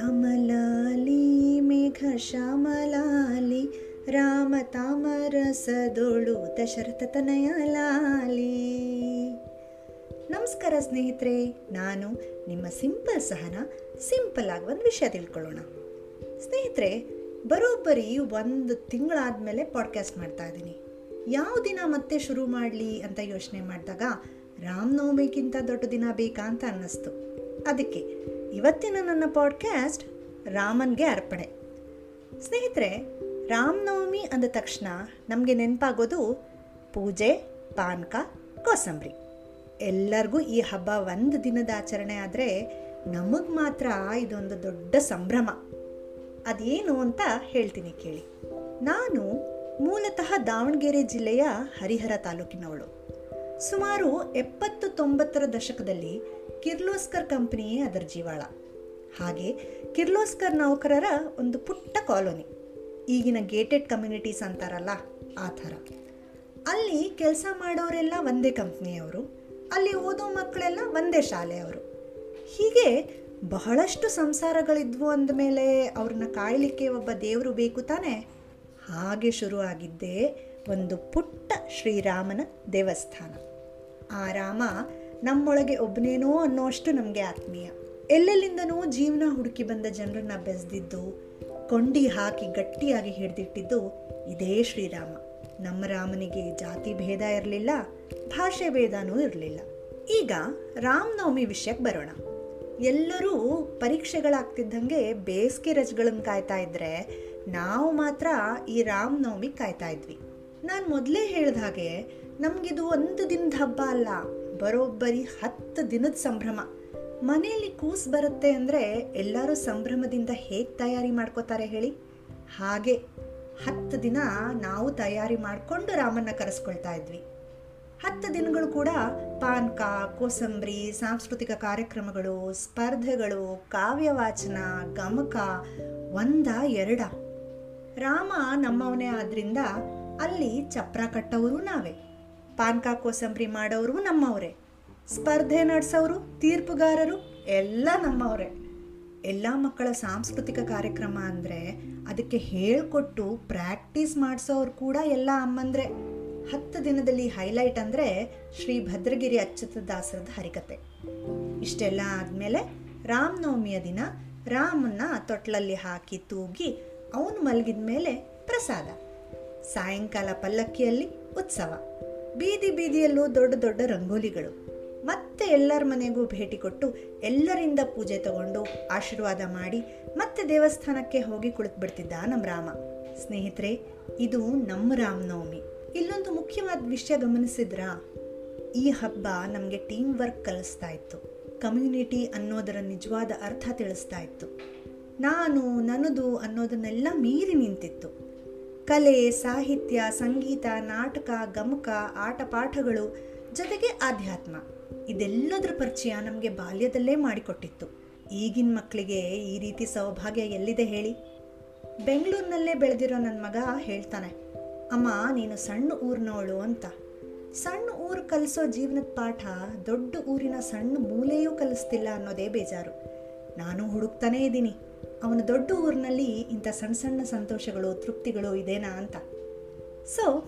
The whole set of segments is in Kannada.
ರಾಮಲಾಲಿ ಮೇಘ ಶ್ಯಾಮಲಾಲಿ ರಾಮ ತಾಮರಸದೊಳು ದಶರಥ ತನಯ ಲಾಲಿ ನಮಸ್ಕಾರ ಸ್ನೇಹಿತರೆ, ನಾನು ನಿಮ್ಮ ಸಿಂಪಲ್ ಸಹನ, ಸಿಂಪಲ್ ಆಗಿ ಒಂದು ವಿಷಯ ತಿಳ್ಕೊಳ್ಳೋಣ. ಸ್ನೇಹಿತರೆ, ಬರೋಬ್ಬರಿ ಒಂದು ತಿಂಗಳಾದಮೇಲೆ ಪಾಡ್ಕಾಸ್ಟ್ ಮಾಡ್ತಾ ಇದ್ದೀನಿ. ಯಾವ ದಿನ ಮತ್ತೆ ಶುರು ಮಾಡಲಿ ಅಂತ ಯೋಚನೆ ಮಾಡಿದಾಗ ರಾಮನವಮಿಗಿಂತ ದೊಡ್ಡ ದಿನ ಬೇಕಾ ಅಂತ ಅನ್ನಿಸ್ತು. ಅದಕ್ಕೆ ಇವತ್ತಿನ ನನ್ನ ಪಾಡ್ಕ್ಯಾಸ್ಟ್ ರಾಮನ್ಗೆ ಅರ್ಪಣೆ. ಸ್ನೇಹಿತರೆ, ರಾಮನವಮಿ ಅಂದ ತಕ್ಷಣ ನಮಗೆ ನೆನಪಾಗೋದು ಪೂಜೆ, ಪಾನಕ, ಕೋಸಂಬರಿ. ಎಲ್ಲರಿಗೂ ಈ ಹಬ್ಬ ಒಂದು ದಿನದ ಆಚರಣೆ ಆದರೆ ನಮಗೆ ಮಾತ್ರ ಇದೊಂದು ದೊಡ್ಡ ಸಂಭ್ರಮ. ಅದೇನು ಅಂತ ಹೇಳ್ತೀನಿ ಕೇಳಿ. ನಾನು ಮೂಲತಃ ದಾವಣಗೆರೆ ಜಿಲ್ಲೆಯ ಹರಿಹರ ತಾಲೂಕಿನವಳು. ಸುಮಾರು ಎಪ್ಪತ್ತು ತೊಂಬತ್ತರ ದಶಕದಲ್ಲಿ ಕಿರ್ಲೋಸ್ಕರ್ ಕಂಪನಿಯೇ ಅದರ ಜೀವಾಳ. ಹಾಗೆ ಕಿರ್ಲೋಸ್ಕರ್ ನೌಕರರ ಒಂದು ಪುಟ್ಟ ಕಾಲೋನಿ, ಈಗಿನ ಗೇಟೆಡ್ ಕಮ್ಯುನಿಟೀಸ್ ಅಂತಾರಲ್ಲ ಆ ಥರ. ಅಲ್ಲಿ ಕೆಲಸ ಮಾಡೋರೆಲ್ಲ ಒಂದೇ ಕಂಪ್ನಿಯವರು, ಅಲ್ಲಿ ಓದೋ ಮಕ್ಕಳೆಲ್ಲ ಒಂದೇ ಶಾಲೆಯವರು. ಹೀಗೆ ಬಹಳಷ್ಟು ಸಂಸಾರಗಳಿದ್ವು ಅಂದಮೇಲೆ ಅವ್ರನ್ನ ಕಾಯಲಿಕ್ಕೆ ಒಬ್ಬ ದೇವರು ಬೇಕು ತಾನೆ? ಹಾಗೆ ಶುರುವಾಗಿದ್ದೇ ಒಂದು ಪುಟ್ಟ ಶ್ರೀರಾಮನ ದೇವಸ್ಥಾನ. ಆ ರಾಮ, ನಮ್ಮೊಳಗೆ ಒಬ್ಬನೇನೋ ಅನ್ನೋಷ್ಟು ನಮಗೆ ಆತ್ಮೀಯ. ಎಲ್ಲೆಲ್ಲಿಂದನೂ ಜೀವನ ಹುಡುಕಿ ಬಂದ ಜನರನ್ನ ಬೆಸ್ದಿದ್ದು, ಕೊಂಡಿ ಹಾಕಿ ಗಟ್ಟಿಯಾಗಿ ಹಿಡಿದಿಟ್ಟಿದ್ದು ಇದೇ ಶ್ರೀರಾಮ. ನಮ್ಮ ರಾಮನಿಗೆ ಜಾತಿ ಭೇದ ಇರಲಿಲ್ಲ, ಭಾಷೆ ಭೇದನೂ ಇರಲಿಲ್ಲ. ಈಗ ರಾಮನವಮಿ ವಿಷಯಕ್ಕೆ ಬರೋಣ. ಎಲ್ಲರೂ ಪರೀಕ್ಷೆಗಳಾಗ್ತಿದ್ದಂಗೆ ಬೇಸಿಗೆ ರಜೆಗಳನ್ನು ಕಾಯ್ತಾ ಇದ್ರೆ ನಾವು ಮಾತ್ರ ಈ ರಾಮನವಮಿ ಕಾಯ್ತಾ ಇದ್ವಿ. ನಾನು ಮೊದಲೇ ಹೇಳಿದ ಹಾಗೆ ನಮಗಿದು ಒಂದು ದಿನದ ಹಬ್ಬ ಅಲ್ಲ, ಬರೋಬ್ಬರಿ ಹತ್ತು ದಿನದ ಸಂಭ್ರಮ. ಮನೆಯಲ್ಲಿ ಕೂಸು ಬರುತ್ತೆ ಅಂದರೆ ಎಲ್ಲರೂ ಸಂಭ್ರಮದಿಂದ ಹೇಗೆ ತಯಾರಿ ಮಾಡ್ಕೋತಾರೆ ಹೇಳಿ? ಹಾಗೆ ಹತ್ತು ದಿನ ನಾವು ತಯಾರಿ ಮಾಡಿಕೊಂಡು ರಾಮನ್ನ ಕರೆಸ್ಕೊಳ್ತಾ ಇದ್ವಿ. ಹತ್ತು ದಿನಗಳು ಕೂಡ ಪಾನ್ಕ ಕೋಸಂಬರಿ, ಸಾಂಸ್ಕೃತಿಕ ಕಾರ್ಯಕ್ರಮಗಳು, ಸ್ಪರ್ಧೆಗಳು, ಕಾವ್ಯವಾಚನ, ಗಮಕ, ಒಂದ, ಎರಡ. ರಾಮ ನಮ್ಮವನೇ ಆದ್ರಿಂದ ಅಲ್ಲಿ ಚಪ್ರ ಕಟ್ಟವರು ನಾವೇ. ಪಾನ್ಕ ಕೋಸಂಬರಿ ಮಾಡೋರು ನಮ್ಮವರೇ. ಸ್ಪರ್ಧೆ ನಡೆಸೋರು ತೀರ್ಪುಗಾರರು ಎಲ್ಲ ನಮ್ಮವರೇ. ಎಲ್ಲ ಮಕ್ಕಳ ಸಾಂಸ್ಕೃತಿಕ ಕಾರ್ಯಕ್ರಮ ಅಂದರೆ ಅದಕ್ಕೆ ಹೇಳಿಕೊಟ್ಟು ಪ್ರಾಕ್ಟೀಸ್ ಮಾಡಿಸೋರು ಕೂಡ ಎಲ್ಲ ಅಮ್ಮಂದ್ರೆ. ಹತ್ತು ದಿನದಲ್ಲಿ ಹೈಲೈಟ್ ಅಂದರೆ ಶ್ರೀ ಭದ್ರಗಿರಿ ಅಚ್ಚುತ ದಾಸರದ ಹರಿಕತೆ. ಇಷ್ಟೆಲ್ಲ ಆದಮೇಲೆ ರಾಮನವಮಿಯ ದಿನ ರಾಮನ್ನ ತೊಟ್ಲಲ್ಲಿ ಹಾಕಿ ತೂಗಿ ಅವನು ಮಲಗಿದ ಮೇಲೆ ಪ್ರಸಾದ. ಸಾಯಂಕಾಲ ಪಲ್ಲಕ್ಕಿಯಲ್ಲಿ ಉತ್ಸವ. ಬೀದಿ ಬೀದಿಯಲ್ಲೂ ದೊಡ್ಡ ದೊಡ್ಡ ರಂಗೋಲಿಗಳು. ಮತ್ತೆ ಎಲ್ಲರ ಮನೆಗೂ ಭೇಟಿ ಕೊಟ್ಟು ಎಲ್ಲರಿಂದ ಪೂಜೆ ತಗೊಂಡು ಆಶೀರ್ವಾದ ಮಾಡಿ ಮತ್ತೆ ದೇವಸ್ಥಾನಕ್ಕೆ ಹೋಗಿ ಕುಳಿತುಬಿಡ್ತಿದ್ದ ನಮ್ಮ ರಾಮ. ಸ್ನೇಹಿತರೆ, ಇದು ನಮ್ಮ ರಾಮನವಮಿ. ಇಲ್ಲೊಂದು ಮುಖ್ಯವಾದ ವಿಷಯ ಗಮನಿಸಿದ್ರಾ? ಈ ಹಬ್ಬ ನಮಗೆ ಟೀಮ್ ವರ್ಕ್ ಕಲಿಸ್ತಾ ಇತ್ತು. ಕಮ್ಯುನಿಟಿ ಅನ್ನೋದರ ನಿಜವಾದ ಅರ್ಥ ತಿಳಿಸ್ತಾ ಇತ್ತು. ನಾನು, ನನ್ನದು ಅನ್ನೋದನ್ನೆಲ್ಲ ಮೀರಿ ನಿಂತಿತ್ತು. ಕಲೆ, ಸಾಹಿತ್ಯ, ಸಂಗೀತ, ನಾಟಕ, ಗಮಕ ಆಟ ಪಾಠಗಳು ಜೊತೆಗೆ ಆಧ್ಯಾತ್ಮ. ಇದೆಲ್ಲದರ ಪರಿಚಯ ನಮಗೆ ಬಾಲ್ಯದಲ್ಲೇ ಮಾಡಿಕೊಟ್ಟಿತ್ತು. ಈಗಿನ ಮಕ್ಕಳಿಗೆ ಈ ರೀತಿ ಸೌಭಾಗ್ಯ ಎಲ್ಲಿದೆ ಹೇಳಿ? ಬೆಂಗಳೂರಿನಲ್ಲೇ ಬೆಳೆದಿರೋ ನನ್ನ ಮಗ ಹೇಳ್ತಾನೆ, ಅಮ್ಮ, ನೀನು ಸಣ್ಣ ಊರಿನವಳು ಅಂತ. ಸಣ್ಣ ಊರು ಕಲಿಸೋ ಜೀವನದ ಪಾಠ ದೊಡ್ಡ ಊರಿನ ಸಣ್ಣ ಮೂಲೆಯೂ ಕಲಿಸ್ತಿಲ್ಲ ಅನ್ನೋದೇ ಬೇಜಾರು. ನಾನು ಹುಡುಕ್ತಾನೇ ಇದ್ದೀನಿ. ಅವನ ದೊಡ್ಡ ಊರಿನಲ್ಲಿ ಇಂಥ ಸಣ್ಣ ಸಣ್ಣ ಸಂತೋಷಗಳು, ತೃಪ್ತಿಗಳು ಇದೇನಾ ಅಂತ. ಸೊ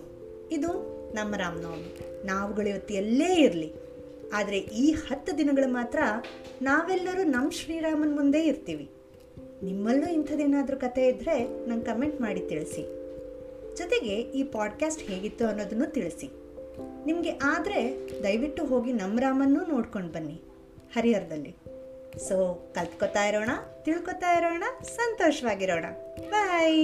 ಇದು ನಮ್ಮ ರಾಮನವಮಿ ನಾವುಗಳು ಇವತ್ತು ಎಲ್ಲೇ ಇರಲಿ. ಆದರೆ ಈ ಹತ್ತು ದಿನಗಳು ಮಾತ್ರ ನಾವೆಲ್ಲರೂ ನಮ್ಮ ಶ್ರೀರಾಮನ ಮುಂದೆ ಇರ್ತೀವಿ. ನಿಮ್ಮಲ್ಲೂ ಇಂಥದ್ದೇನಾದರೂ ಕತೆ ಇದ್ದರೆ ನಂಗೆ ಕಮೆಂಟ್ ಮಾಡಿ ತಿಳಿಸಿ. ಜೊತೆಗೆ ಈ ಪಾಡ್ಕಾಸ್ಟ್ ಹೇಗಿತ್ತು ಅನ್ನೋದನ್ನು ತಿಳಿಸಿ. ನಿಮಗೆ ಆದರೆ ದಯವಿಟ್ಟು ಹೋಗಿ ನಮ್ಮ ರಾಮನ್ನೂ ನೋಡ್ಕೊಂಡು ಬನ್ನಿ. ಹರಿಹರದಲ್ಲಿ. ಸೊ ಕಲ್ತ್ಕೊತಾ ಇರೋಣ. ತಿಳ್ಕೊತಾ ಇರೋಣ ಸಂತೋಷವಾಗಿರೋಣ. ಬಾಯ್